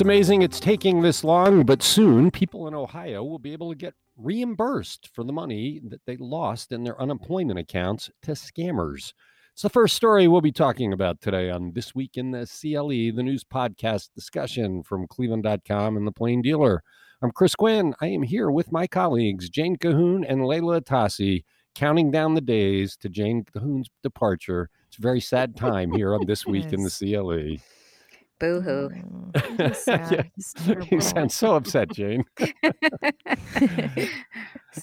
It's amazing it's taking this long, but soon people in Ohio will be able to get reimbursed for the money that they lost in their unemployment accounts to scammers. It's the first story we'll be talking about today on This Week in the CLE, the news podcast discussion from Cleveland.com and The Plain Dealer. I'm Chris Quinn. I am here with my colleagues, Jane Kahoun and Leila Atassi, counting down the days to Jane Kahoun's departure. It's a very sad time here on This Week in the CLE. Boo hoo. Mm, yeah. You sound so upset, Jane.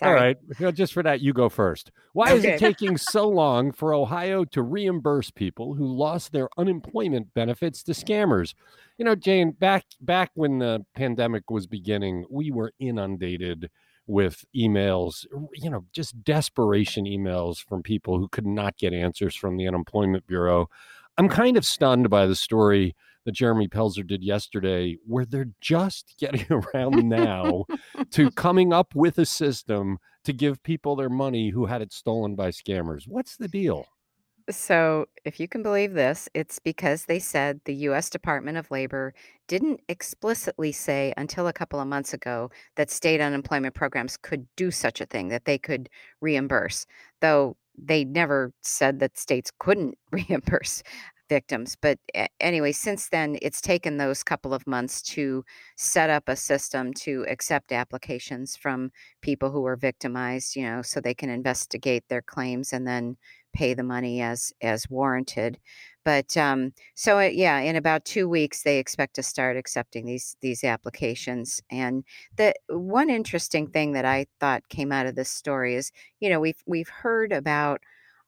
All right. Well, just for that, you go first. Why okay. is it taking so long for Ohio to reimburse people who lost their unemployment benefits to scammers? You know, Jane, back back when the pandemic was beginning, we were inundated with emails, you know, just desperation emails from people who could not get answers from the unemployment bureau. I'm kind of stunned by the story that Jeremy Pelzer did yesterday, where they're just getting around now to coming up with a system to give people their money who had it stolen by scammers. What's the deal? So, if you can believe this, it's because they said the US Department of Labor didn't explicitly say until a couple of months ago that state unemployment programs could do such a thing, that they could reimburse, though they never said that states couldn't reimburse victims. But anyway, since then, it's taken those couple of months to set up a system to accept applications from people who were victimized, you know, so they can investigate their claims and then pay the money as as warranted. But um, so it, yeah, in about two weeks, they expect to start accepting these these applications. And the one interesting thing that I thought came out of this story is, you know, we've we've heard about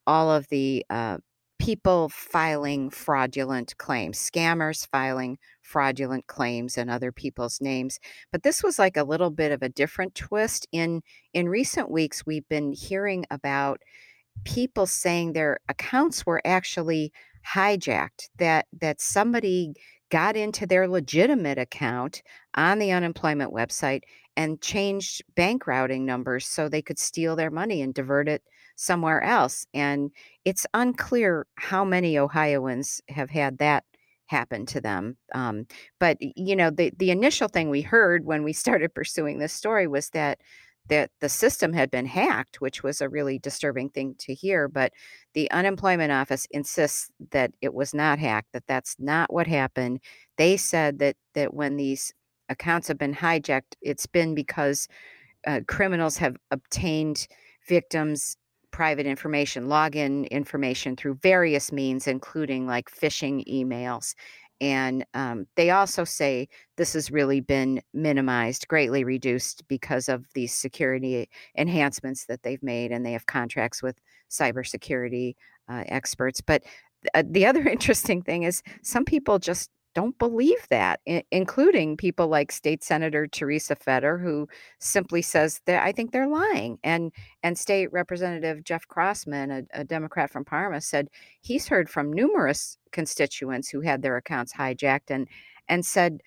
all of the uh, people filing fraudulent claims, scammers filing fraudulent claims in other people's names. But this was like a little bit of a different twist. In in recent weeks, we've been hearing about people saying their accounts were actually hijacked, that that somebody got into their legitimate account on the unemployment website and changed bank routing numbers so they could steal their money and divert it somewhere else. And it's unclear how many Ohioans have had that happen to them. Um, but you know, the the initial thing we heard when we started pursuing this story was that that the system had been hacked, which was a really disturbing thing to hear. But the unemployment office insists that it was not hacked. That that's not what happened. They said that that when these accounts have been hijacked, it's been because uh, criminals have obtained victims private information, login information through various means, including like phishing emails. And um, they also say this has really been minimized, greatly reduced because of these security enhancements that they've made, and they have contracts with cybersecurity uh, experts. But uh, the other interesting thing is some people just don't believe that, I- including people like State Senator Teresa Fedor, who simply says that I think they're lying. And and State Representative Jeff Crossman, a, a Democrat from Parma, said he's heard from numerous constituents who had their accounts hijacked and and said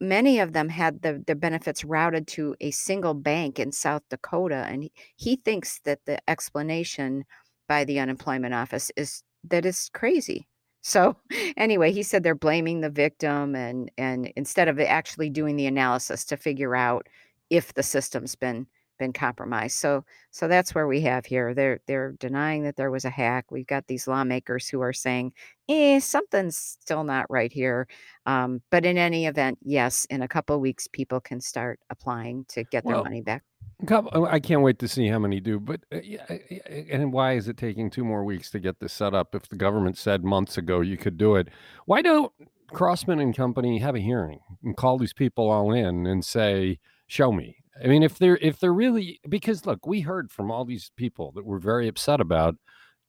many of them had the, the benefits routed to a single bank in South Dakota. And he, he thinks that the explanation by the unemployment office is that it's crazy so anyway, he said they're blaming the victim and and instead of actually doing the analysis to figure out if the system's been been compromised. So so that's where we have here. They're they're denying that there was a hack. We've got these lawmakers who are saying, eh, something's still not right here. Um, but in any event, yes, in a couple weeks, people can start applying to get their well, money back. Oh, I can't wait to see how many do. But uh, uh, uh, and why is it taking two more weeks to get this set up? If the government said months ago you could do it, why don't Crossman and company have a hearing and call these people all in and say, "Show me." I mean, if they're if they're really because look, we heard from all these people that were very upset about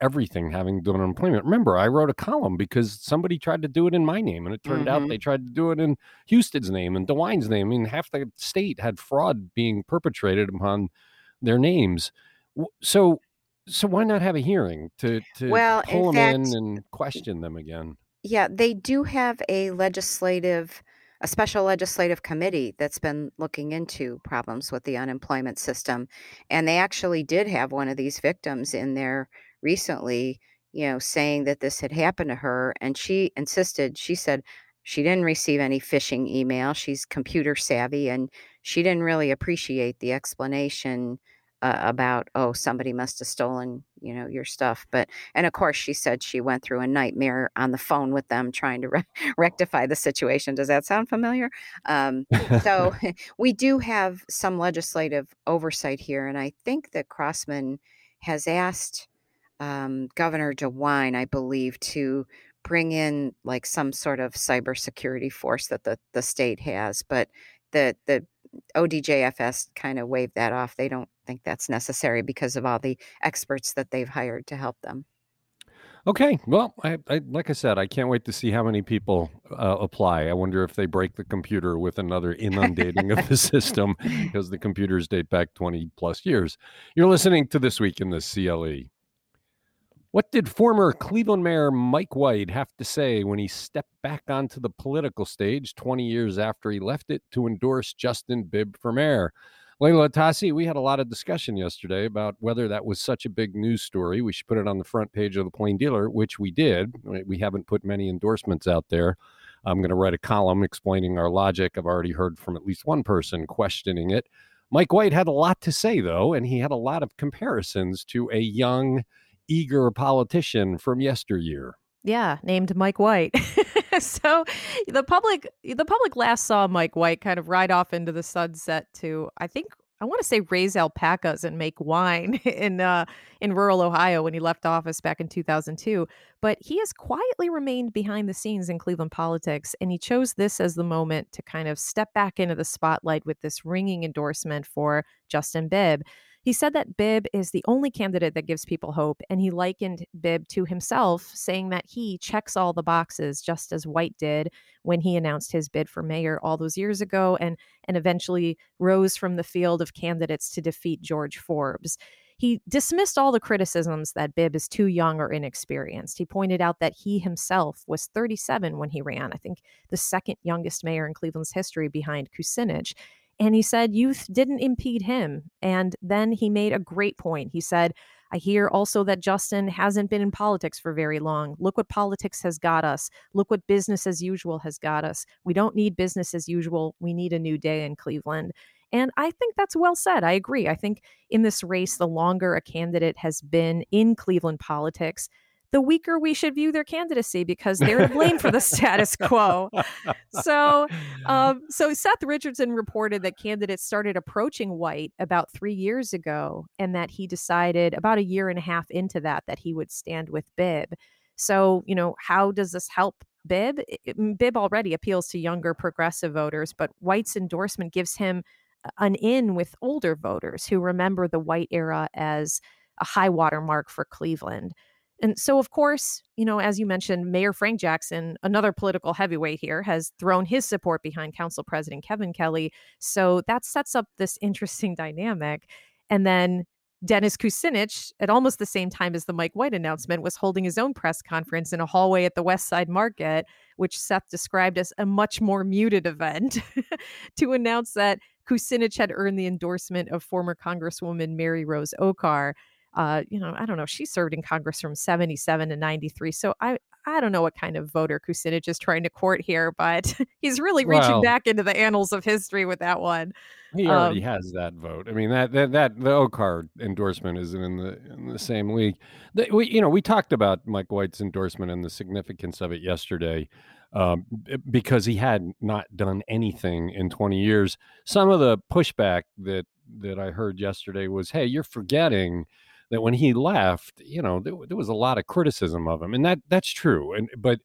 everything having to do with unemployment. Remember, I wrote a column because somebody tried to do it in my name, and it turned mm-hmm. out they tried to do it in Husted's name and DeWine's name. I mean, half the state had fraud being perpetrated upon their names. So, so why not have a hearing to to well, pull them fact, in and question them again? Yeah, they do have a legislative a special legislative committee that's been looking into problems with the unemployment system. And they actually did have one of these victims in their recently, you know, saying that this had happened to her. And she insisted, she said, she didn't receive any phishing email. She's computer savvy and she didn't really appreciate the explanation uh, about oh somebody must have stolen you know your stuff but and of course she said she went through a nightmare on the phone with them trying to re- rectify the situation does that sound familiar um, so we do have some legislative oversight here and i think that crossman has asked um, governor dewine i believe to bring in like some sort of cybersecurity force that the, the state has but the the ODJFS kind of waved that off. They don't think that's necessary because of all the experts that they've hired to help them. Okay, well, I, I, like I said, I can't wait to see how many people uh, apply. I wonder if they break the computer with another inundating of the system because the computers date back 20 plus years. You're listening to This Week in the CLE. What did former Cleveland Mayor Mike White have to say when he stepped back onto the political stage 20 years after he left it to endorse Justin Bibb for mayor? Leila Atassi, we had a lot of discussion yesterday about whether that was such a big news story. We should put it on the front page of the Plain Dealer, which we did. We haven't put many endorsements out there. I'm going to write a column explaining our logic. I've already heard from at least one person questioning it. Mike White had a lot to say, though, and he had a lot of comparisons to a young, eager politician from yesteryear. Yeah, named Mike White. so the public the public last saw Mike White kind of ride off into the sunset to I think I want to say raise alpacas and make wine in uh, in rural Ohio when he left office back in 2002. But he has quietly remained behind the scenes in Cleveland politics, and he chose this as the moment to kind of step back into the spotlight with this ringing endorsement for Justin Bibb. He said that Bibb is the only candidate that gives people hope, and he likened Bibb to himself, saying that he checks all the boxes just as White did when he announced his bid for mayor all those years ago and, and eventually rose from the field of candidates to defeat George Forbes. He dismissed all the criticisms that Bibb is too young or inexperienced. He pointed out that he himself was 37 when he ran, I think the second youngest mayor in Cleveland's history behind Kucinich. And he said youth didn't impede him. And then he made a great point. He said, I hear also that Justin hasn't been in politics for very long. Look what politics has got us. Look what business as usual has got us. We don't need business as usual. We need a new day in Cleveland. And I think that's well said. I agree. I think in this race, the longer a candidate has been in Cleveland politics, the weaker we should view their candidacy because they're to blame for the status quo. So, um, so Seth Richardson reported that candidates started approaching White about three years ago, and that he decided about a year and a half into that that he would stand with Bibb. So, you know, how does this help Bibb? Bibb already appeals to younger progressive voters, but White's endorsement gives him an in with older voters who remember the White era as a high water mark for Cleveland. And so, of course, you know, as you mentioned, Mayor Frank Jackson, another political heavyweight here, has thrown his support behind Council President Kevin Kelley. So that sets up this interesting dynamic. And then Dennis Kucinich, at almost the same time as the Mike White announcement, was holding his own press conference in a hallway at the West Side Market, which Seth described as a much more muted event, to announce that Kucinich had earned the endorsement of former Congresswoman Mary Rose Oakar uh, you know, I don't know. She served in Congress from 77 to 93. So I, I don't know what kind of voter Kucinich is trying to court here, but he's really reaching well, back into the annals of history with that one. He already um, has that vote. I mean that that that the Oakar endorsement isn't in the in the same league. The, we you know we talked about Mike White's endorsement and the significance of it yesterday. Um, because he had not done anything in 20 years. Some of the pushback that that I heard yesterday was, "Hey, you're forgetting that when he left, you know, there, there was a lot of criticism of him, and that that's true. And but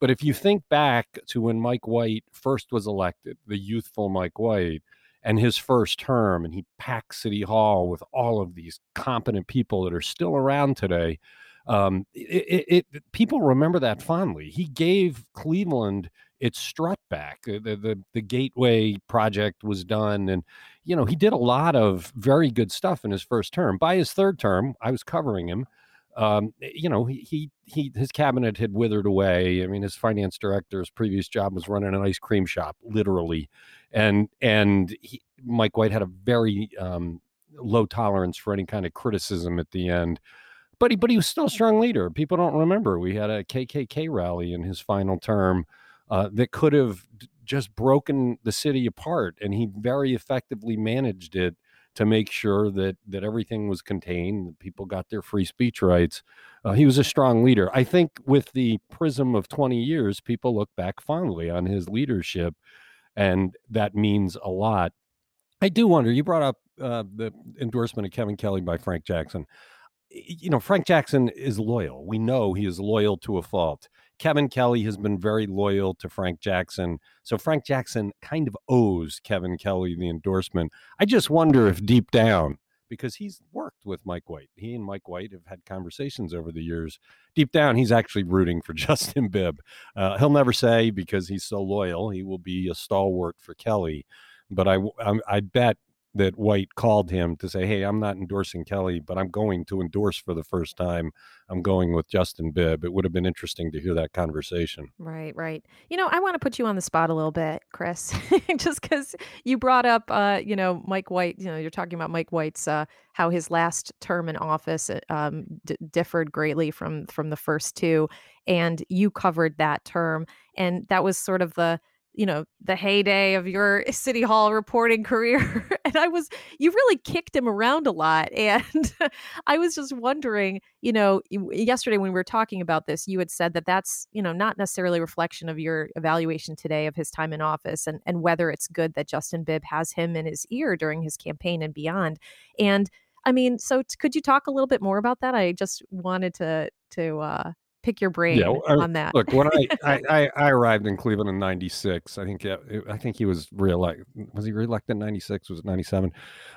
but if you think back to when Mike White first was elected, the youthful Mike White, and his first term, and he packed City Hall with all of these competent people that are still around today. Um, it, it, it, people remember that fondly. He gave Cleveland its strut back. The, the the Gateway project was done, and you know he did a lot of very good stuff in his first term. By his third term, I was covering him. Um, eh, you know, he, he he his cabinet had withered away. I mean, his finance director's previous job was running an ice cream shop, literally, and and he, Mike White had a very um, low tolerance for any kind of criticism at the end. But he, but he was still a strong leader. People don't remember we had a KKK rally in his final term uh, that could have just broken the city apart, and he very effectively managed it to make sure that that everything was contained, that people got their free speech rights. Uh, he was a strong leader. I think with the prism of 20 years, people look back fondly on his leadership, and that means a lot. I do wonder. You brought up uh, the endorsement of Kevin Kelley by Frank Jackson. You know, Frank Jackson is loyal. We know he is loyal to a fault. Kevin Kelley has been very loyal to Frank Jackson. So Frank Jackson kind of owes Kevin Kelley the endorsement. I just wonder if deep down, because he's worked with Mike White, he and Mike White have had conversations over the years. Deep down, he's actually rooting for Justin Bibb. Uh, he'll never say because he's so loyal, he will be a stalwart for Kelley. But I, I, I bet that White called him to say, "Hey, I'm not endorsing Kelley, but I'm going to endorse for the first time. I'm going with Justin Bibb." It would have been interesting to hear that conversation. Right, right. You know, I want to put you on the spot a little bit, Chris, just because you brought up, uh, you know, Mike White. You know, you're talking about Mike White's uh, how his last term in office uh, um, d- differed greatly from from the first two, and you covered that term, and that was sort of the you know the heyday of your city hall reporting career and i was you really kicked him around a lot and i was just wondering you know yesterday when we were talking about this you had said that that's you know not necessarily a reflection of your evaluation today of his time in office and and whether it's good that justin bibb has him in his ear during his campaign and beyond and i mean so t- could you talk a little bit more about that? I just wanted to to uh pick your brain yeah, on that. Look, when I, I, I, arrived in Cleveland in '96, I think I think he was reelected. Was he reelected in '96? Was it '97?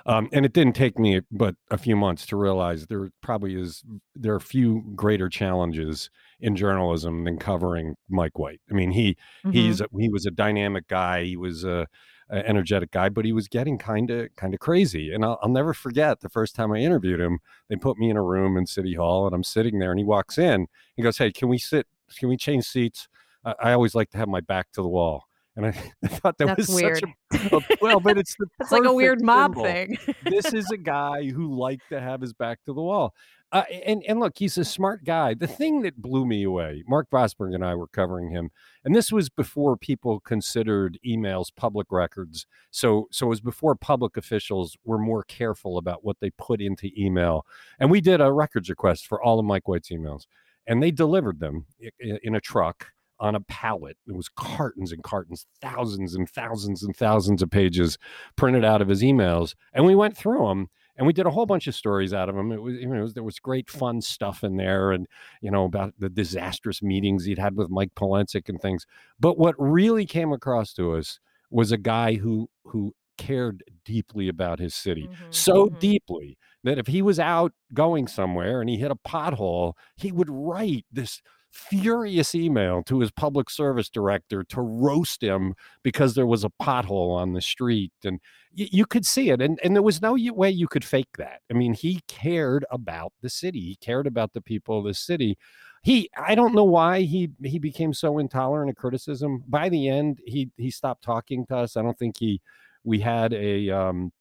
Um, and it didn't take me but a few months to realize there probably is there are few greater challenges in journalism than covering Mike White. I mean, he mm-hmm. he's a, he was a dynamic guy. He was a energetic guy, but he was getting kind of kind of crazy. And I'll, I'll, never forget the first time I interviewed him. They put me in a room in City Hall, and I'm sitting there, and he walks in. He goes, "Hey, can we sit? Can we change seats? I, I always like to have my back to the wall." And I, I thought that That's was weird. such a, a well, but it's the it's like a weird mob symbol. thing. this is a guy who liked to have his back to the wall. Uh, and and look, he's a smart guy. The thing that blew me away, Mark Vosburgh and I were covering him, and this was before people considered emails public records. So so it was before public officials were more careful about what they put into email. And we did a records request for all of Mike White's emails, and they delivered them in a truck on a pallet. It was cartons and cartons, thousands and thousands and thousands of pages printed out of his emails, and we went through them and we did a whole bunch of stories out of them. It was, you know, it was, there was great fun stuff in there, and you know about the disastrous meetings he'd had with Mike Polensek and things. But what really came across to us was a guy who who cared deeply about his city, mm-hmm, so mm-hmm. deeply that if he was out going somewhere and he hit a pothole, he would write this furious email to his public service director to roast him because there was a pothole on the street and y- you could see it and, and there was no way you could fake that. I mean he cared about the city. He cared about the people of the city. He i don't know why he he became so intolerant of criticism. By the end he he stopped talking to us. I don't think he we had a um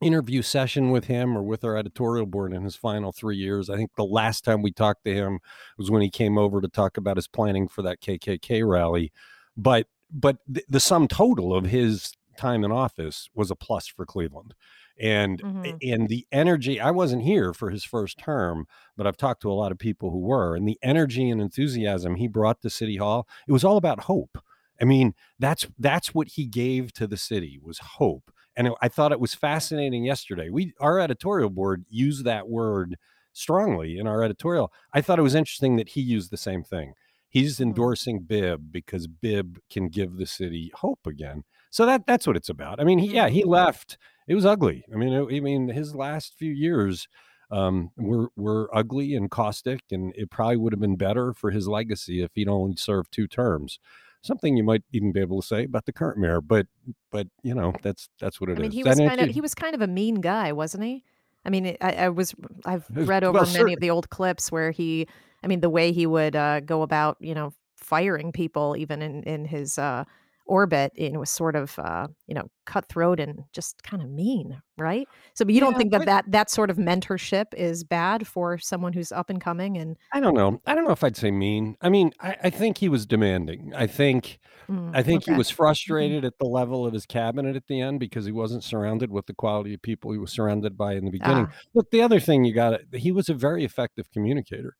interview session with him or with our editorial board in his final three years. I think the last time we talked to him was when he came over to talk about his planning for that KKK rally. But but the, the sum total of his time in office was a plus for Cleveland. And mm-hmm. and the energy I wasn't here for his first term, but I've talked to a lot of people who were and the energy and enthusiasm he brought to City Hall, it was all about hope. I mean, that's that's what he gave to the city was hope. And I thought it was fascinating yesterday. We our editorial board used that word strongly in our editorial. I thought it was interesting that he used the same thing. He's mm-hmm. endorsing Bibb because Bibb can give the city hope again. So that that's what it's about. I mean, he, yeah, he mm-hmm. left. It was ugly. I mean, it, I mean, his last few years um, were were ugly and caustic, and it probably would have been better for his legacy if he'd only served two terms something you might even be able to say about the current mayor. But but you know that's that's what it I mean, is. he was kind of he was kind of a mean guy, wasn't he? I mean, I, I was I've read over well, many of the old clips where he, I mean, the way he would uh, go about, you know, firing people, even in in his uh, orbit and was sort of uh, you know cutthroat and just kind of mean right so but you don't think that that that sort of mentorship is bad for someone who's up and coming and I don't know. I don't know if I'd say mean. I mean, I, I think he was demanding. I think Mm, I think he okay was Mhm. frustrated at the level of his cabinet at the end because he wasn't surrounded with the quality of people he was surrounded by in the beginning. ah Look, the other thing you got he was a very effective communicator.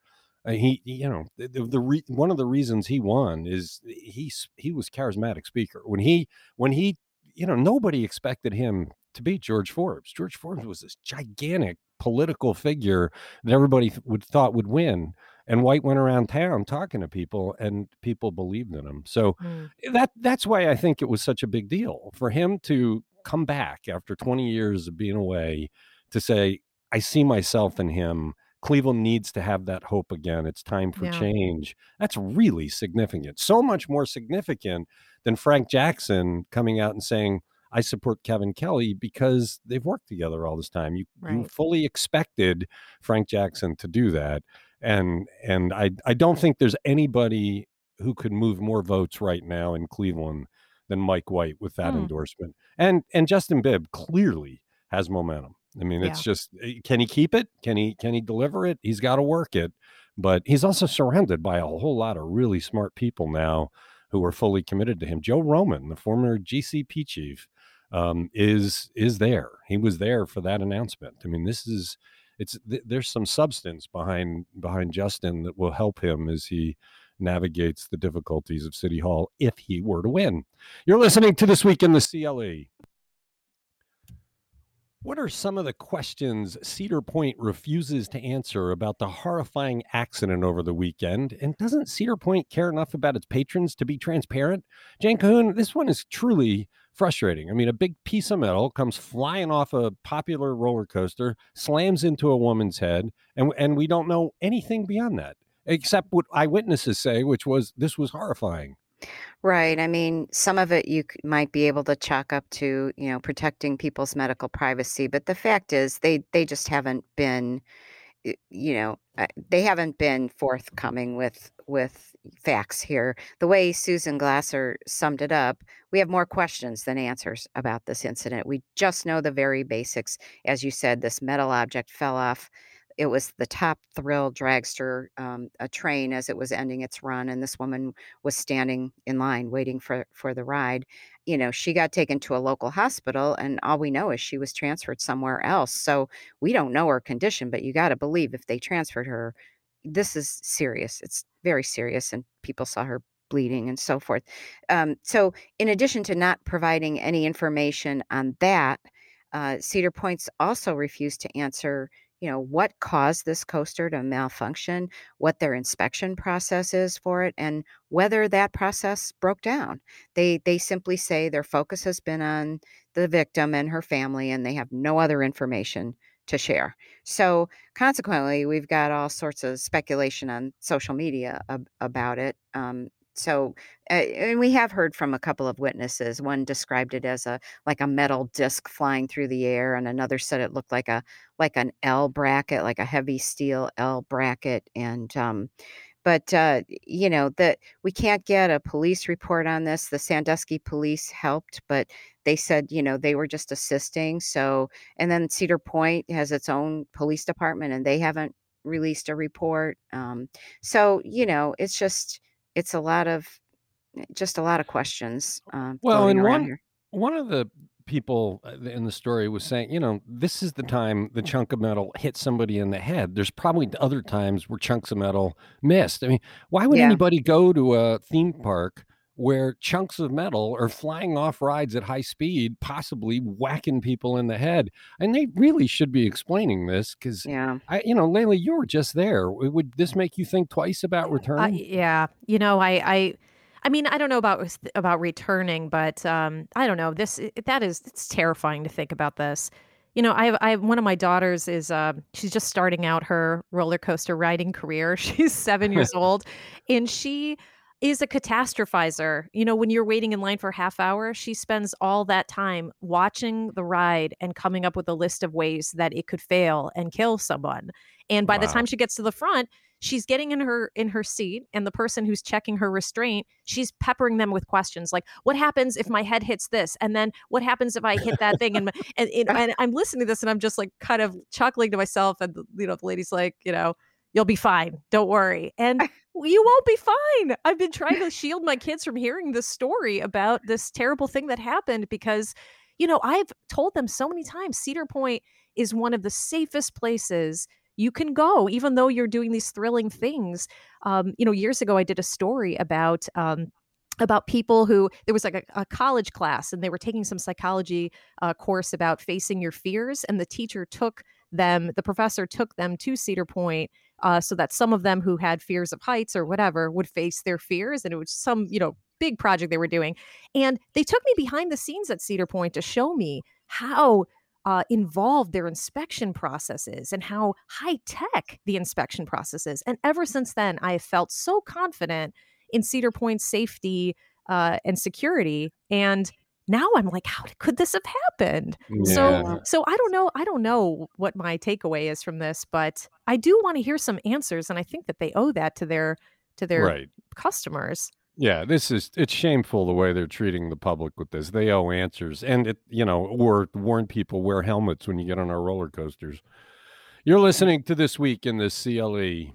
Uh, he, you know, the, the, the re, one of the reasons he won is he he was charismatic speaker. When he when he, you know, nobody expected him to beat George Forbes. George Forbes was this gigantic political figure that everybody th- would thought would win. And White went around town talking to people, and people believed in him. So mm, that that's why I think it was such a big deal for him to come back after 20 years of being away to say, I see myself in him. Cleveland needs to have that hope again. It's time for yeah change. That's really significant. So much more significant than Frank Jackson coming out and saying, I support Kevin Kelley because they've worked together all this time. You you fully expected Frank Jackson to do that. And and I I don't think there's anybody who could move more votes right now in Cleveland than Mike White with that mm, endorsement. And and Justin Bibb clearly has momentum. I mean, it's yeah just eh, can he keep it? Can he can he deliver it? He's got to work it. But he's also surrounded by a whole lot of really smart people now who are fully committed to him. Joe Roman, the former GCP chief, um, is is there. He was there for that announcement. I mean, this is it's th- there's some substance behind behind Justin that will help him as he navigates the difficulties of City Hall if he were to win. You're listening to This Week in the CLE. What are some of the questions Cedar Point refuses to answer about the horrifying accident over the weekend? And doesn't Cedar Point care enough about its patrons to be transparent? Jane Kahoun, this one is truly frustrating. I mean, a big piece of metal comes flying off a popular roller coaster, slams into a woman's head, and, and we don't know anything beyond that, except what eyewitnesses say, which was this was horrifying. Right. I mean, some of it you might be able to chalk up to, you know, protecting people's medical privacy, but the fact is they they just haven't been, you know, uh, they haven't been forthcoming with with facts here. The way Susan Glaser summed it up, we have more questions than answers about this incident. We just know the very basics. As you said, this metal object fell off. It was the top thrill dragster, um, a train as it was ending its run, and this woman was standing in line waiting for for the ride. You know, she got taken to a local hospital, and all we know is she was transferred somewhere else. So we don't know her condition, but you got to believe if they transferred her, this is serious. It's very serious, and people saw her bleeding and so forth. Um, so, in addition to not providing any information on that, uh, Cedar Point's also refused to answer. You know what caused this coaster to malfunction, what their inspection process is for it, and whether that process broke down. They they simply say their focus has been on the victim and her family, and they have no other information to share. So consequently, we've got all sorts of speculation on social media ab- about it. Um, so, uh, and we have heard from a couple of witnesses. One described it as a like a metal disc flying through the air, and another said it looked like a like an L bracket, like a heavy steel L bracket, and um, but, uh, you know, that we can't get a police report on this. The Sandusky police helped, but they said, you know, they were just assisting. So, and then Cedar Point has its own police department and they haven't released a report. Um, so, you know, it's just, it's a lot of, just a lot of questions um, Well, and one here. one of the people uh, in the story was saying, you know, this is the time the chunk of metal hit somebody in the head. There's probably other times where chunks of metal missed. I mean, why would Yeah. anybody go to a theme park where chunks of metal are flying off rides at high speed, possibly whacking people in the head? And they really should be explaining this because Yeah. I, you know, Leila, you were just there. Would this make you think twice about Uh, returning? yeah, you know, I, I, I mean, I don't know about about returning, but um, I don't know. This that is it's terrifying to think about this. You know, I have, I have one of my daughters is uh, she's just starting out her roller coaster riding career. She's seven years old, and she is a catastrophizer. You know, when you're waiting in line for a half hour, she spends all that time watching the ride and coming up with a list of ways that it could fail and kill someone. And by the time she gets to the front, she's getting in her in her seat and the person who's checking her restraint she's peppering them with questions like what happens if my head hits this and then what happens if i hit that thing and and, and, and i'm listening to this and i'm just like kind of chuckling to myself and you know the lady's like you know you'll be fine don't worry and you won't be fine i've been trying to shield my kids from hearing this story about this terrible thing that happened because you know i've told them so many times cedar point is one of the safest places you can go, even though you're doing these thrilling things. Um, you know, years ago, I did a story about. Um, about people who there was like a, a, college class and they were taking some psychology uh, course about facing your fears and the teacher took them the professor took them to cedar point uh, so that some of them who had fears of heights or whatever would face their fears and it was some you know big project they were doing and they took me behind the scenes at cedar point to show me how uh, involved their inspection processes and how high tech the inspection process is. And ever since then, I have felt so confident in Cedar Point's safety uh, and security. And now I'm like, how could this have happened? Yeah. So, so I don't know. I don't know what my takeaway is from this, but I do want to hear some answers, and I think that they owe that to their to their right. customers. Yeah, this is it's shameful the way they're treating the public with this. They owe answers, and it you know, or warn people wear helmets when you get on our roller coasters. You're listening to this week in the CLE.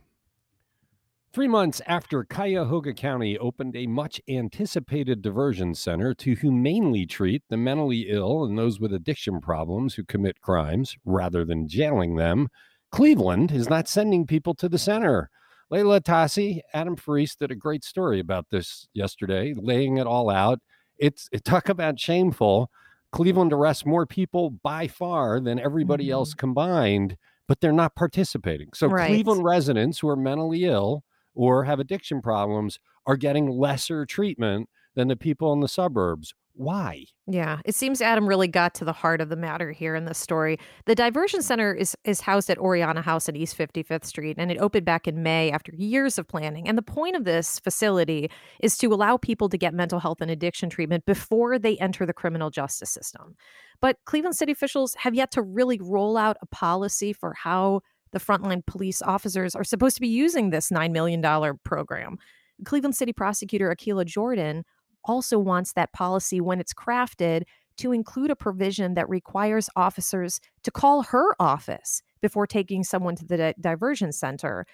Three months after Cuyahoga County opened a much anticipated diversion center to humanely treat the mentally ill and those with addiction problems who commit crimes rather than jailing them, Cleveland is not sending people to the center. Leila Atassi, Adam Ferrise did a great story about this yesterday, laying it all out. It's it, talk about shameful. Cleveland arrests more people by far than everybody mm-hmm. else combined, but they're not participating. So right. Cleveland residents who are mentally ill or have addiction problems are getting lesser treatment than the people in the suburbs why? Yeah, it seems Adam really got to the heart of the matter here in this story. The diversion center is is housed at Oriana House at East 55th Street, and it opened back in May after years of planning. And the point of this facility is to allow people to get mental health and addiction treatment before they enter the criminal justice system. But Cleveland city officials have yet to really roll out a policy for how the frontline police officers are supposed to be using this $9 million program. Cleveland City Prosecutor Aqueelah Jordan also wants that policy, when it's crafted, to include a provision that requires officers to call her office before taking someone to the di- diversion center.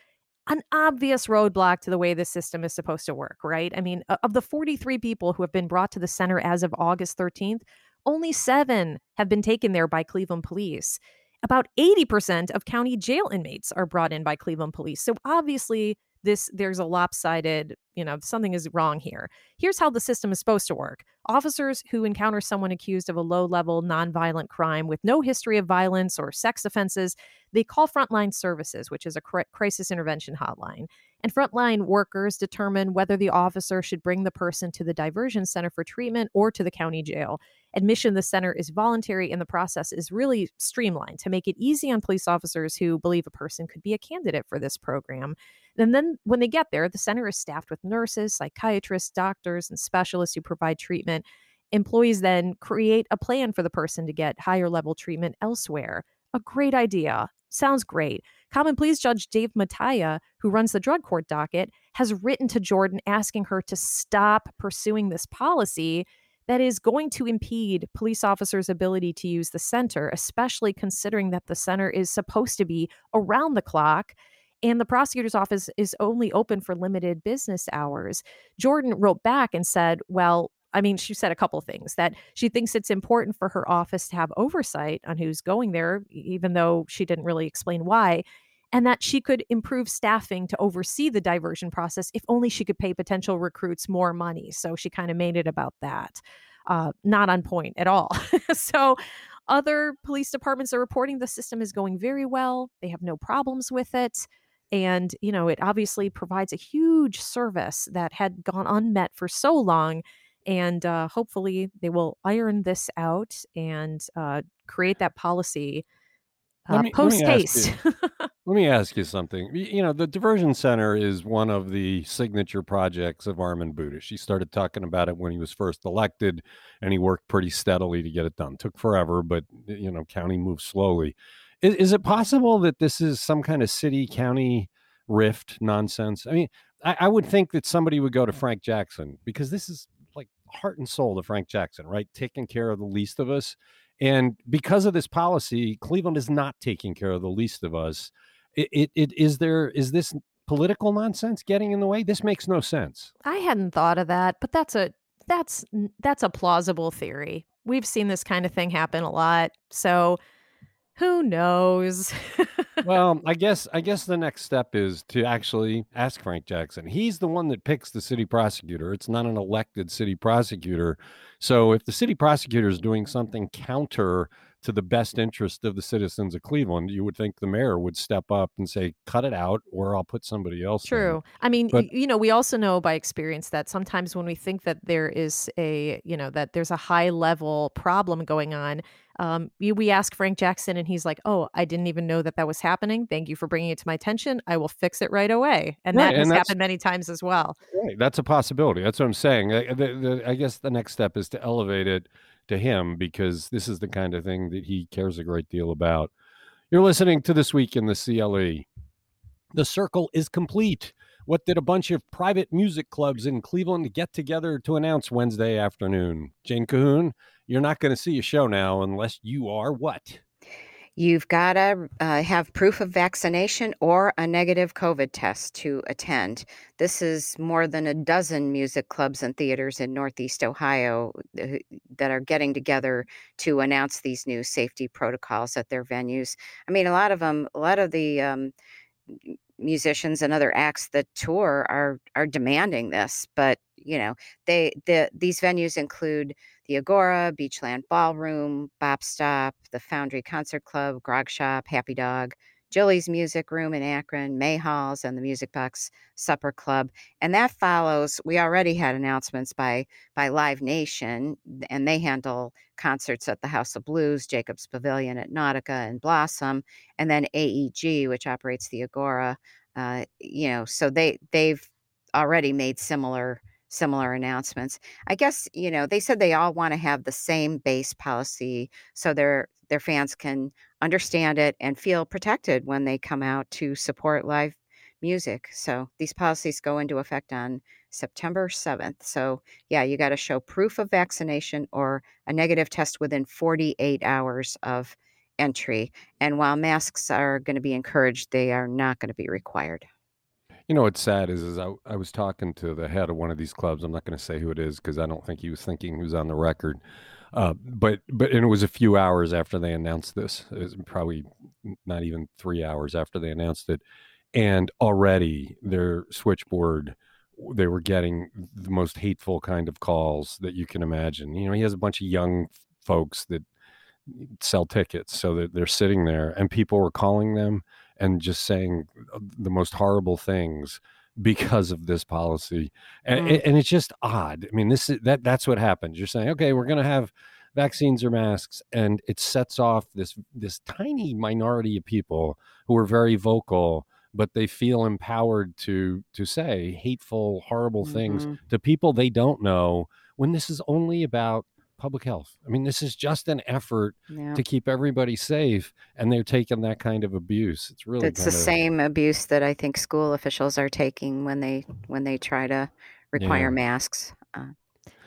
An obvious roadblock to the way the system is supposed to work, right? I mean, of the 43 people who have been brought to the center as of August 13th, only seven have been taken there by Cleveland police. About 80% of county jail inmates are brought in by Cleveland police. So obviously, this there's a lopsided you know something is wrong here. Here's how the system is supposed to work. Officers who encounter someone accused of a low level nonviolent crime with no history of violence or sex offenses they call frontline services which is a crisis intervention hotline and frontline workers determine whether the officer should bring the person to the diversion center for treatment or to the county jail admission to the center is voluntary and the process is really streamlined to make it easy on police officers who believe a person could be a candidate for this program and then when they get there, the center is staffed with nurses, psychiatrists, doctors, and specialists who provide treatment. Employees then create a plan for the person to get higher level treatment elsewhere. A great idea. Sounds great. Common Pleas Judge Dave Matia, who runs the drug court docket, has written to Jordan asking her to stop pursuing this policy that is going to impede police officers' ability to use the center, especially considering that the center is supposed to be around the clock and the prosecutor's office is only open for limited business hours. Jordan wrote back and said, Well, I mean, she said a couple things that she thinks it's important for her office to have oversight on who's going there, even though she didn't really explain why, and that she could improve staffing to oversee the diversion process if only she could pay potential recruits more money. So she kind of made it about that. Uh, not on point at all. so other police departments are reporting the system is going very well. They have no problems with it. And, you know, it obviously provides a huge service that had gone unmet for so long. And uh, hopefully they will iron this out and uh, create that policy uh, post haste. let me ask you something. You know, the diversion center is one of the signature projects of Armond Budish. He started talking about it when he was first elected, and he worked pretty steadily to get it done. Took forever, but you know, county moved slowly. Is, is it possible that this is some kind of city county rift nonsense. I mean, I, I would think that somebody would go to Frank Jackson because this is heart and soul to Frank Jackson, right? Taking care of the least of us. And because of this policy, Cleveland is not taking care of the least of us. It, it, it is there is this political nonsense getting in the way? This makes no sense. I hadn't thought of that, but that's a that's that's a plausible theory. We've seen this kind of thing happen a lot. So who knows? well, I guess I guess the next step is to actually ask Frank Jackson. He's the one that picks the city prosecutor. It's not an elected city prosecutor. So if the city prosecutor is doing something counter to the best interest of the citizens of Cleveland, you would think the mayor would step up and say, "Cut it out, or I'll put somebody else." True. In. I mean, but, you know, we also know by experience that sometimes when we think that there is a, you know, that there's a high level problem going on, um, we ask Frank Jackson, and he's like, "Oh, I didn't even know that that was happening. Thank you for bringing it to my attention. I will fix it right away." And right, that has happened many times as well. Right. That's a possibility. That's what I'm saying. I, the, the, I guess the next step is to elevate it to him because this is the kind of thing that he cares a great deal about. You're listening to This Week in the CLE. The circle is complete. What did a bunch of private music clubs in Cleveland get together to announce Wednesday afternoon? Jane Kahoun, you're not going to see a show now unless you are what? You've got to uh, have proof of vaccination or a negative COVID test to attend. This is more than a dozen music clubs and theaters in Northeast Ohio uh, that are getting together to announce these new safety protocols at their venues. I mean, a lot of them, a lot of the um, musicians and other acts that tour are are demanding this, but you know, they the these venues include the Agora, Beachland Ballroom, Bop Stop, the Foundry Concert Club, Grog Shop, Happy Dog, Jilly's Music Room in Akron, Mahall's, and the Music Box Supper Club. And that follows, we already had announcements by by Live Nation, and they handle concerts at the House of Blues, Jacobs Pavilion at Nautica and Blossom, and then AEG, which operates the Agora. Uh, you know, so they they've already made similar similar announcements. I guess, you know, they said they all want to have the same base policy so their their fans can understand it and feel protected when they come out to support live music. So these policies go into effect on September 7th. So, yeah, you got to show proof of vaccination or a negative test within 48 hours of entry. And while masks are going to be encouraged, they are not going to be required. You know what's sad is, is I, I was talking to the head of one of these clubs. I'm not going to say who it is because I don't think he was thinking was on the record. Uh, but but and it was a few hours after they announced this. Probably not even three hours after they announced it, and already their switchboard they were getting the most hateful kind of calls that you can imagine. You know, he has a bunch of young folks that sell tickets, so that they're sitting there, and people were calling them and just saying the most horrible things because of this policy and, mm. and, it's just odd i mean this is that that's what happens you're saying okay we're going to have vaccines or masks and it sets off this this tiny minority of people who are very vocal but they feel empowered to to say hateful horrible mm-hmm. things to people they don't know when this is only about public health. I mean, this is just an effort yeah. to keep everybody safe, and they're taking that kind of abuse. It's really it's the same abuse that I think school officials are taking when they when they try to require yeah. masks. Uh,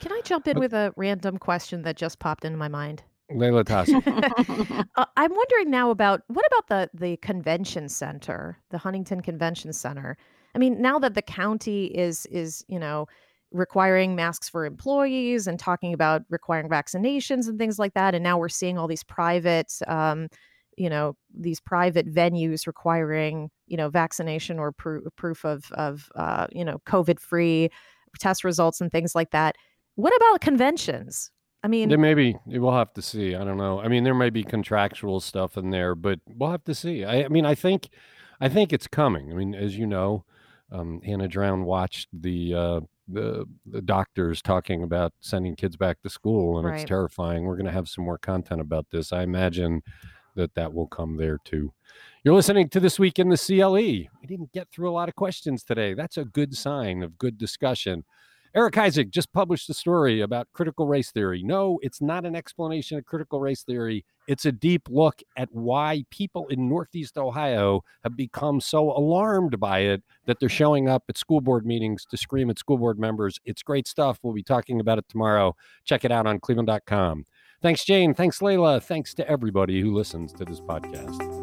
Can I jump in with a random question that just popped into my mind? Leila uh, I'm wondering now about what about the the convention center, the Huntington Convention Center. I mean, now that the county is is you know requiring masks for employees and talking about requiring vaccinations and things like that. And now we're seeing all these private, um, you know, these private venues requiring, you know, vaccination or pr- proof of, of uh, you know, COVID free test results and things like that. What about conventions? I mean, there may be. We'll have to see. I don't know. I mean, there may be contractual stuff in there, but we'll have to see. I, I mean, I think, I think it's coming. I mean, as you know, um, Hannah Drown watched the uh, the the doctors talking about sending kids back to school, and right. it's terrifying. We're going to have some more content about this. I imagine that that will come there too. You're listening to this week in the CLE. We didn't get through a lot of questions today. That's a good sign of good discussion. Eric Isaac just published a story about critical race theory. No, it's not an explanation of critical race theory. It's a deep look at why people in Northeast Ohio have become so alarmed by it that they're showing up at school board meetings to scream at school board members. It's great stuff. We'll be talking about it tomorrow. Check it out on cleveland.com. Thanks, Jane. Thanks, Leila. Thanks to everybody who listens to this podcast.